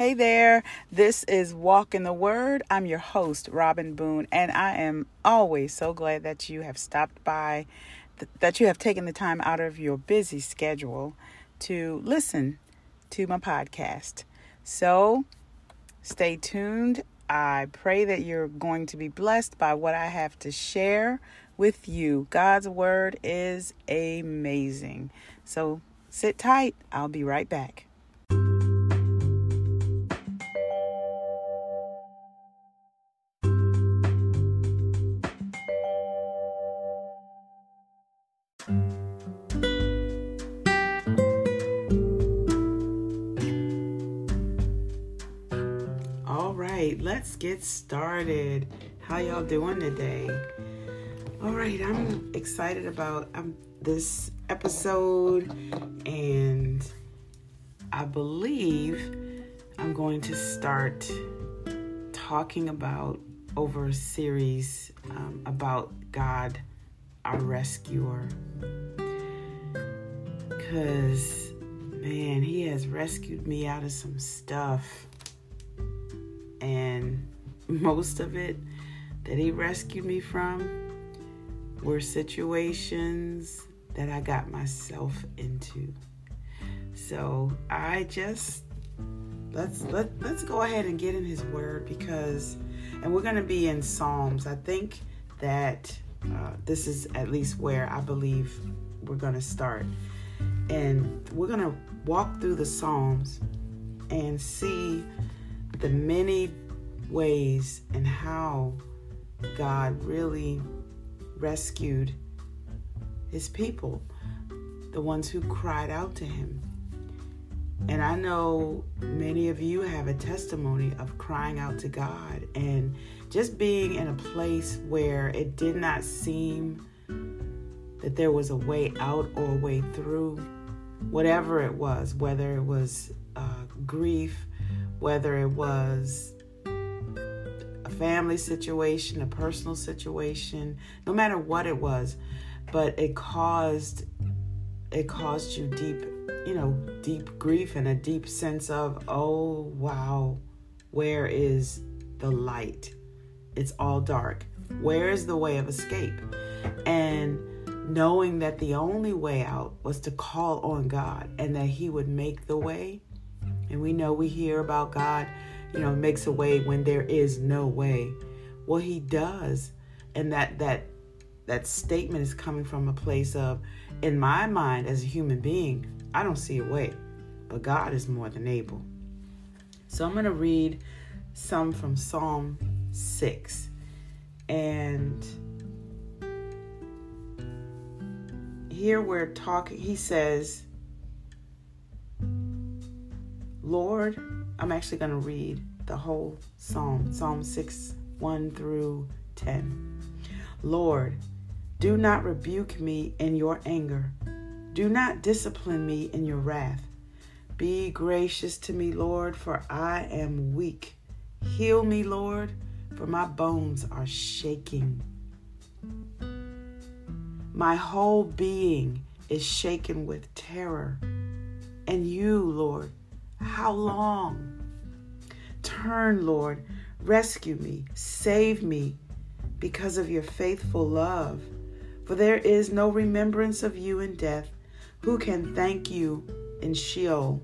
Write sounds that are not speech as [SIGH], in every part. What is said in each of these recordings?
Hey there, this is Walk in the Word. I'm your host, Robin Boone, and I am always so glad that you have stopped by, th- that you have taken the time out of your busy schedule to listen to my podcast. So stay tuned. I pray that you're going to be blessed by what I have to share with you. God's Word is amazing. So sit tight. I'll be right back. Let's get started. How y'all doing today? All right, I'm excited about um, this episode, and I believe I'm going to start talking about over a series um, about God, our rescuer. Because, man, He has rescued me out of some stuff and most of it that he rescued me from were situations that I got myself into. So I just let's let let's go ahead and get in his word because and we're going to be in Psalms. I think that uh, this is at least where I believe we're going to start. And we're going to walk through the Psalms and see the many ways and how God really rescued his people, the ones who cried out to him. And I know many of you have a testimony of crying out to God and just being in a place where it did not seem that there was a way out or a way through, whatever it was, whether it was uh, grief, whether it was a family situation, a personal situation, no matter what it was, but it caused it caused you deep, you know, deep grief and a deep sense of, oh wow, where is the light? It's all dark. Where is the way of escape? And knowing that the only way out was to call on God and that He would make the way and we know we hear about God, you know, makes a way when there is no way. Well, he does. And that that that statement is coming from a place of in my mind as a human being, I don't see a way. But God is more than able. So I'm going to read some from Psalm 6. And here we're talking, he says, Lord, I'm actually going to read the whole psalm, Psalm 6, 1 through 10. Lord, do not rebuke me in your anger. Do not discipline me in your wrath. Be gracious to me, Lord, for I am weak. Heal me, Lord, for my bones are shaking. My whole being is shaken with terror. And you, Lord, how long? Turn, Lord, rescue me, save me because of your faithful love. For there is no remembrance of you in death. Who can thank you in Sheol?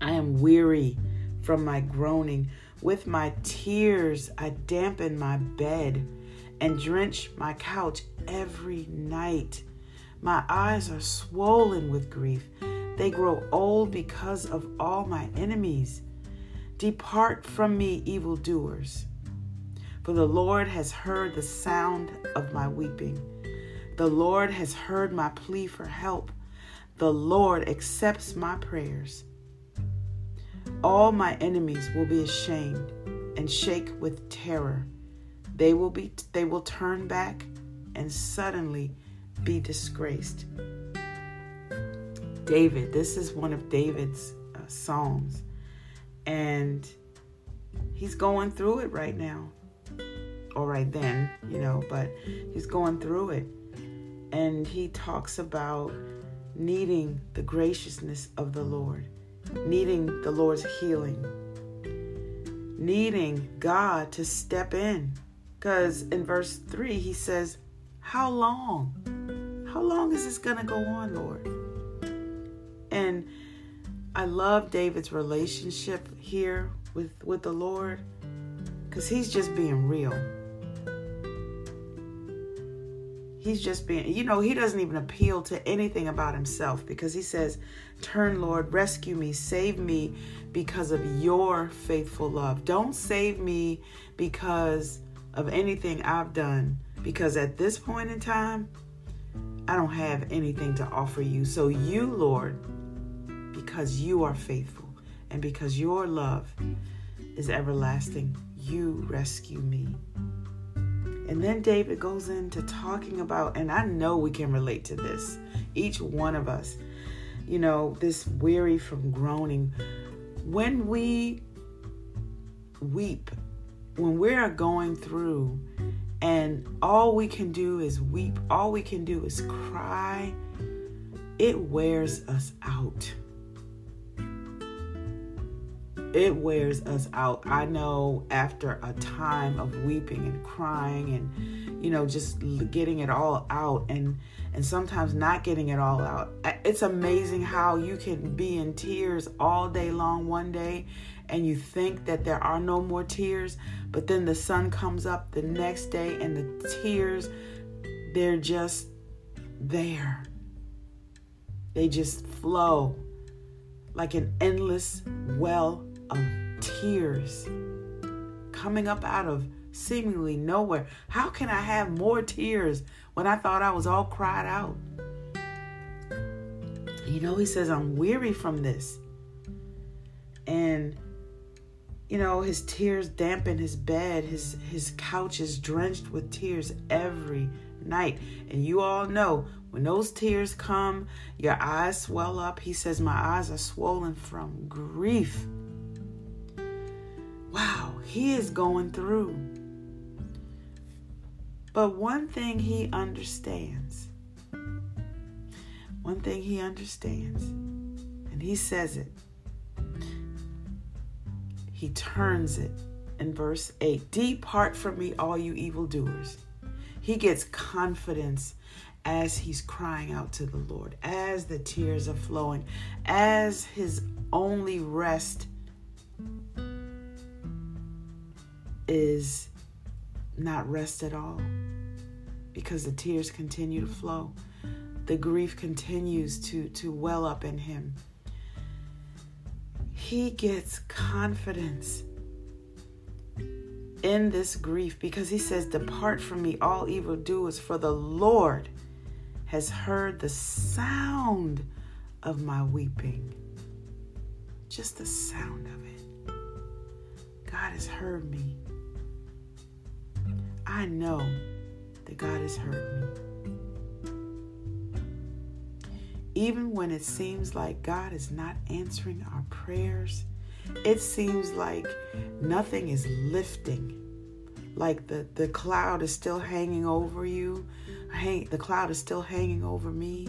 I am weary from my groaning. With my tears, I dampen my bed and drench my couch every night. My eyes are swollen with grief. They grow old because of all my enemies. Depart from me, evildoers. For the Lord has heard the sound of my weeping. The Lord has heard my plea for help. The Lord accepts my prayers. All my enemies will be ashamed and shake with terror. They will be they will turn back and suddenly be disgraced. David. This is one of David's uh, songs. And he's going through it right now. Or right then, you know, but he's going through it. And he talks about needing the graciousness of the Lord. needing the Lord's healing, needing God to step in. Because in verse 3, he says, How long? How long is this going to go on, Lord? And I love David's relationship here with, with the Lord because he's just being real. He's just being, you know, he doesn't even appeal to anything about himself because he says, Turn, Lord, rescue me, save me because of your faithful love. Don't save me because of anything I've done, because at this point in time, I don't have anything to offer you. So, you, Lord, because you are faithful and because your love is everlasting, you rescue me. And then David goes into talking about, and I know we can relate to this, each one of us, you know, this weary from groaning. When we weep, when we are going through, and all we can do is weep, all we can do is cry, it wears us out it wears us out. I know after a time of weeping and crying and you know just getting it all out and and sometimes not getting it all out. It's amazing how you can be in tears all day long one day and you think that there are no more tears, but then the sun comes up the next day and the tears they're just there. They just flow like an endless well of tears coming up out of seemingly nowhere. How can I have more tears when I thought I was all cried out? You know, he says, I'm weary from this. And, you know, his tears dampen his bed. His, his couch is drenched with tears every night. And you all know when those tears come, your eyes swell up. He says, My eyes are swollen from grief wow, he is going through. But one thing he understands, one thing he understands, and he says it, he turns it in verse 8 Depart from me, all you evildoers. He gets confidence as he's crying out to the Lord, as the tears are flowing, as his only rest is not rest at all because the tears continue to flow. The grief continues to, to well up in him. He gets confidence in this grief because he says, Depart from me, all evildoers, for the Lord has heard the sound of my weeping. Just the sound of it. God has heard me. I know that God has heard me. Even when it seems like God is not answering our prayers, it seems like nothing is lifting. Like the, the cloud is still hanging over you. Hang, the cloud is still hanging over me.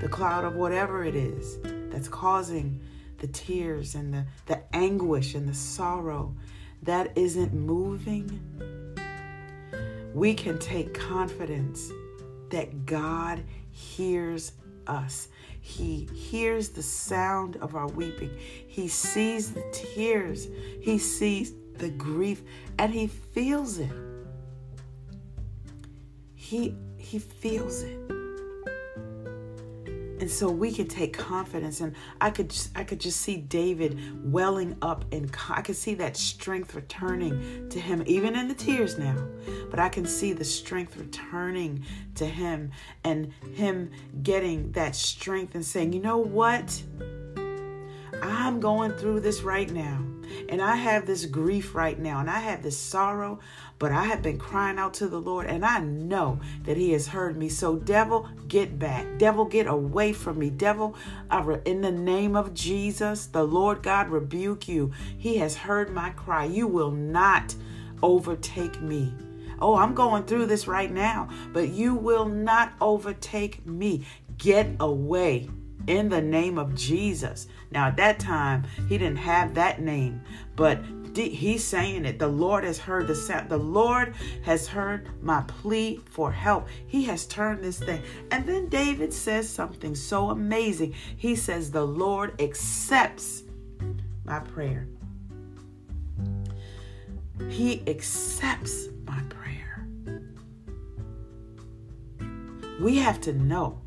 The cloud of whatever it is that's causing the tears and the, the anguish and the sorrow that isn't moving we can take confidence that God hears us. He hears the sound of our weeping. He sees the tears. He sees the grief and he feels it. He he feels it and so we can take confidence and i could just, i could just see david welling up and i could see that strength returning to him even in the tears now. But i can see the strength returning to him and him getting that strength and saying you know what? I'm going through this right now and I have this grief right now, and I have this sorrow, but I have been crying out to the Lord, and I know that He has heard me. So, devil, get back. Devil, get away from me. Devil, in the name of Jesus, the Lord God rebuke you. He has heard my cry. You will not overtake me. Oh, I'm going through this right now, but you will not overtake me. Get away. In the name of Jesus. Now, at that time, he didn't have that name, but he's saying it. The Lord has heard the sound. The Lord has heard my plea for help. He has turned this thing. And then David says something so amazing. He says, The Lord accepts my prayer. He accepts my prayer. We have to know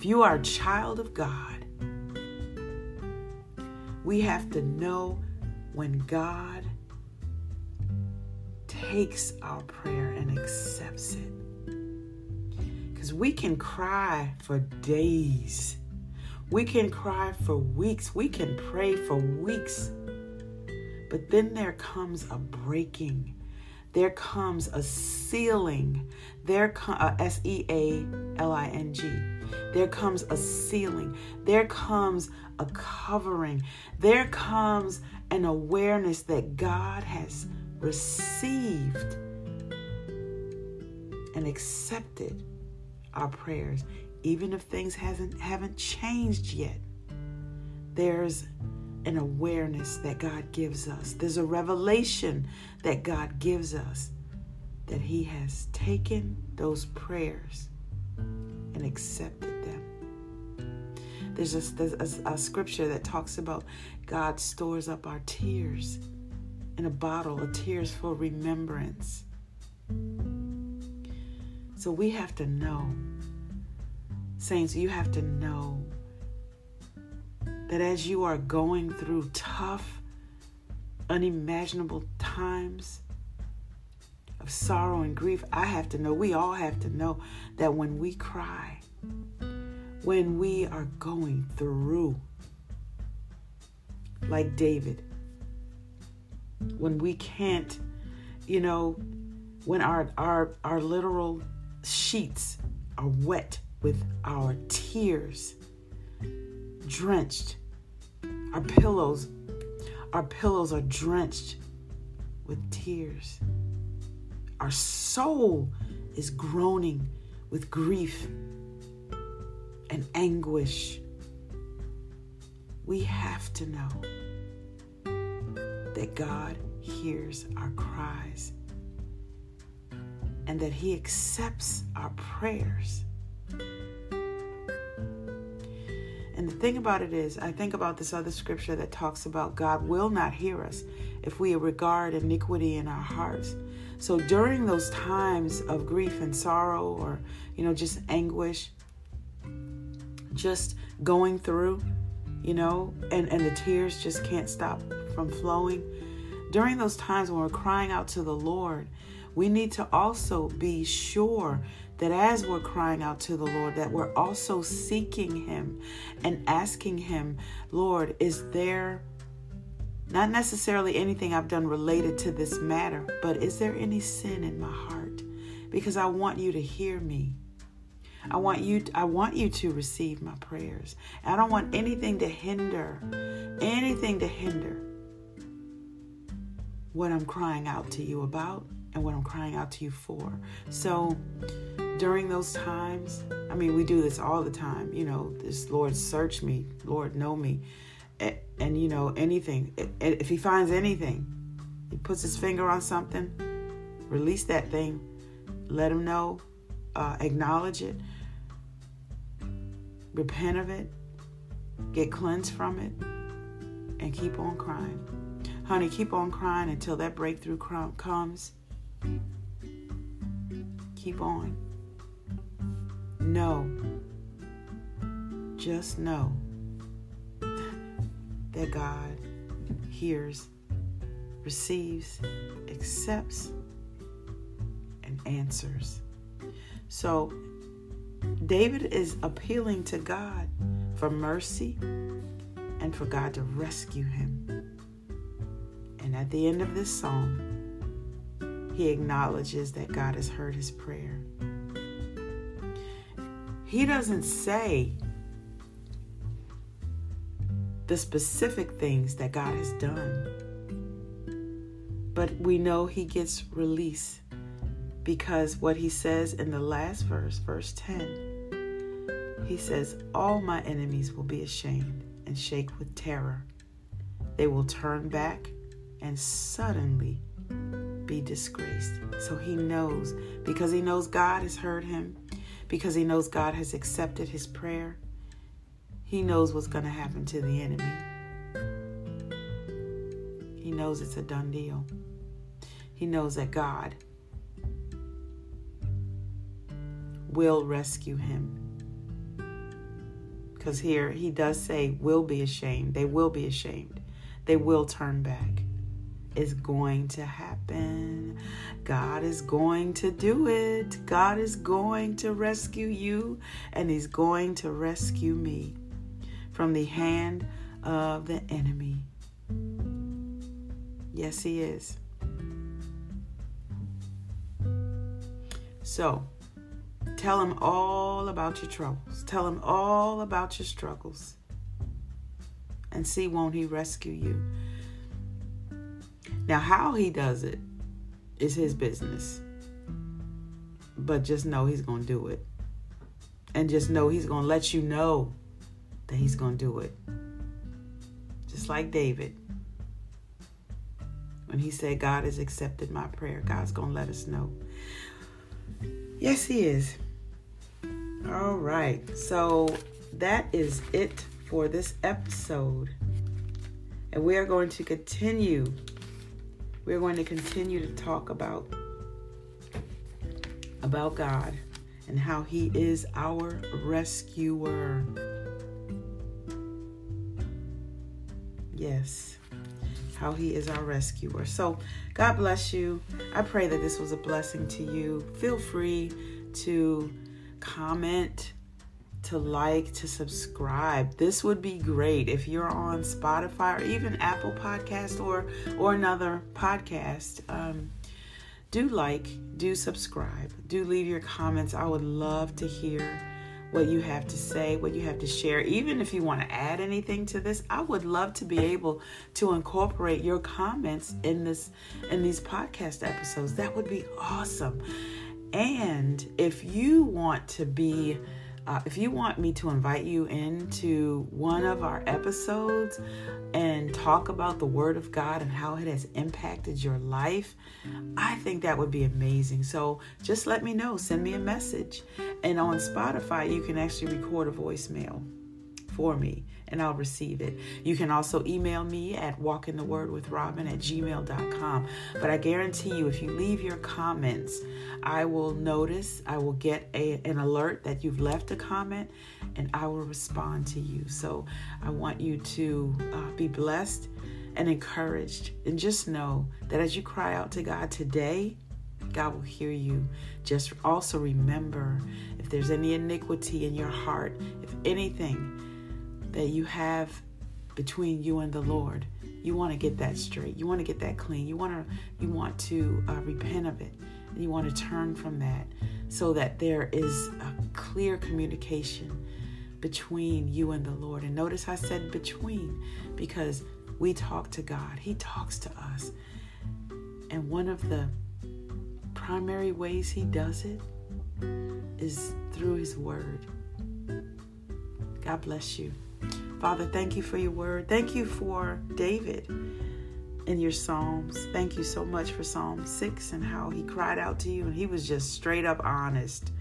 if you are a child of God, we have to know when God takes our prayer and accepts it. Because we can cry for days, we can cry for weeks, we can pray for weeks. But then there comes a breaking. There comes a sealing. There uh, S E A L I N G. There comes a sealing. There comes a covering. There comes an awareness that God has received and accepted our prayers, even if things hasn't haven't changed yet. There's an awareness that God gives us. There's a revelation that God gives us that He has taken those prayers and accepted them. There's a, there's a, a scripture that talks about God stores up our tears in a bottle of tears for remembrance. So we have to know, saints, you have to know that as you are going through tough, unimaginable times of sorrow and grief, I have to know, we all have to know that when we cry, when we are going through, like David, when we can't, you know, when our our our literal sheets are wet with our tears, drenched, our pillows, our pillows are drenched with tears. Our soul is groaning with grief and anguish. We have to know that God hears our cries and that He accepts our prayers. And the thing about it is, I think about this other scripture that talks about God will not hear us if we regard iniquity in our hearts. So during those times of grief and sorrow, or, you know, just anguish, just going through, you know, and, and the tears just can't stop from flowing. During those times when we're crying out to the Lord, we need to also be sure that as we're crying out to the Lord, that we're also seeking Him and asking Him, Lord, is there not necessarily anything I've done related to this matter, but is there any sin in my heart? Because I want you to hear me. I want you I want you to receive my prayers. I don't want anything to hinder anything to hinder what I'm crying out to you about and what I'm crying out to you for. So during those times, I mean, we do this all the time. You know, this Lord, search me, Lord, know me. And, you know, anything. If He finds anything, He puts His finger on something, release that thing, let Him know, uh, acknowledge it, repent of it, get cleansed from it, and keep on crying. Honey, keep on crying until that breakthrough comes Keep on. no just know that God hears, receives, accepts, and answers. So, David is appealing to God for mercy and for God to rescue him. And at the end of this song, he acknowledges that God has heard his prayer. He doesn't say the specific things that God has done, but we know he gets release because what he says in the last verse, verse 10, He says, All my enemies will be ashamed and shake with terror. They will turn back and suddenly be disgraced. So he knows, because he knows God has heard him, because he knows God has accepted his prayer, he knows what's going to happen to the enemy. He knows it's a done deal. He knows that God will rescue him. Because here he does say, will be ashamed. They will be ashamed. They will turn back. It's going to happen. God is going to do it. God is going to rescue you, and He's going to rescue me from the hand of the enemy. Yes, He is. So, tell Him all about your troubles, tell Him all about your struggles, and see, won't He rescue you? Now, how He does it is His business. But just know He's going to do it. And just know He's going to let you know that He's going to do it. Just like David when he said, God has accepted my prayer, God's going to let us know. Yes, He is. All right. So that is it for this episode. And we are going to continue. We're going to continue to talk about about God and how he is our rescuer. Yes how he is our rescuer. So, God bless you. I pray that this was a blessing to you. Feel free to comment, to like, to subscribe. This would be great if you're on Spotify or even Apple Podcast or or another podcast. Um, do like, do subscribe, do leave your comments. I would love to hear what you have to say, what you have to share. Even if you want to add anything to this, I would love to be able to incorporate your comments in this in these podcast episodes. That would be awesome. And if you want to be uh, if you want me to invite you into one of our episodes and talk about the Word of God and how it has impacted your life, I think that would be amazing. So just let me know. Send me a message. And on Spotify, you can actually record a voicemail for me and I'll receive it. You can also email me at walkinthewordwithrobin at gmail.com. But I guarantee you, if you leave your comments, I will notice, I will get a, an alert that you've left a comment, and I will respond to you. So I want you to uh, be blessed and encouraged. And just know that as you cry out to God today, God will hear you. Just also remember if there's any iniquity in your heart, if anything, that you have between you and the Lord. You want to get that straight. You want to get that clean. You want to you want to uh, repent of it. And you want to turn from that so that there is a clear communication between you and the Lord. And notice I said between because we talk to God. He talks to us. And one of the primary ways he does it is through his word. God bless you. Father, thank you for your word. Thank you for David in your Psalms. Thank you so much for Psalm 6 and how he cried out to you and he was just straight up honest.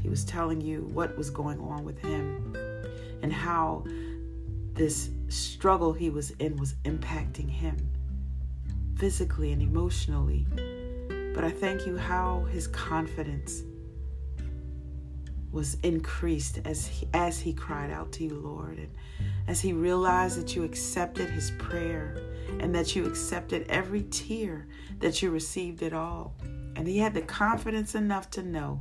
He was telling you what was going on with him and how this struggle he was in was impacting him physically and emotionally. But I thank you how his confidence was increased as he, as he cried out to you, Lord, and as he realized that you accepted his prayer and that you accepted every tear, that you received it all. And he had the confidence enough to know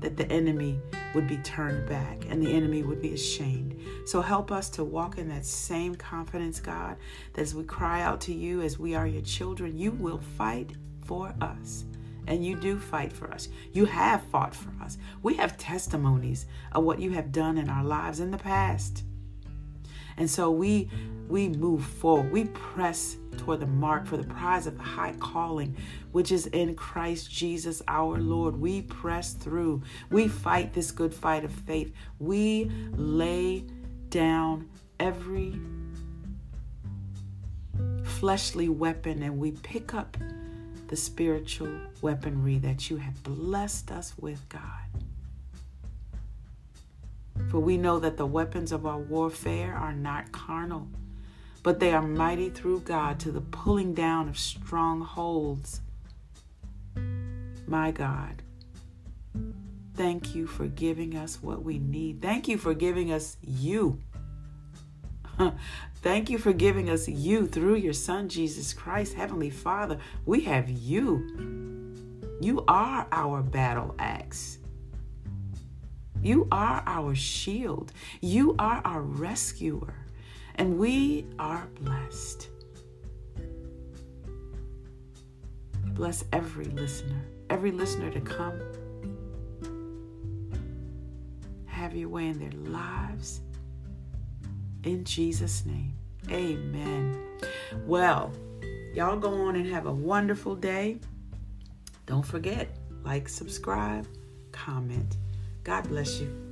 that the enemy would be turned back and the enemy would be ashamed. So help us to walk in that same confidence, God, that as we cry out to you, as we are your children, you will fight for us and you do fight for us. You have fought for us. We have testimonies of what you have done in our lives in the past. And so we we move forward. We press toward the mark for the prize of the high calling, which is in Christ Jesus our Lord. We press through. We fight this good fight of faith. We lay down every fleshly weapon and we pick up the spiritual weaponry that you have blessed us with, God. For we know that the weapons of our warfare are not carnal but they are mighty through God to the pulling down of strongholds. My God, thank you for giving us what we need. Thank you for giving us you. [LAUGHS] Thank you for giving us you through your Son, Jesus Christ. Heavenly Father, we have you. You are our battle axe. You are our shield. You are our rescuer. And we are blessed. Bless every listener, every listener to come. Have your way in their lives. In Jesus' name, amen. Well, y'all go on and have a wonderful day. Don't forget, like, subscribe, comment. God bless you.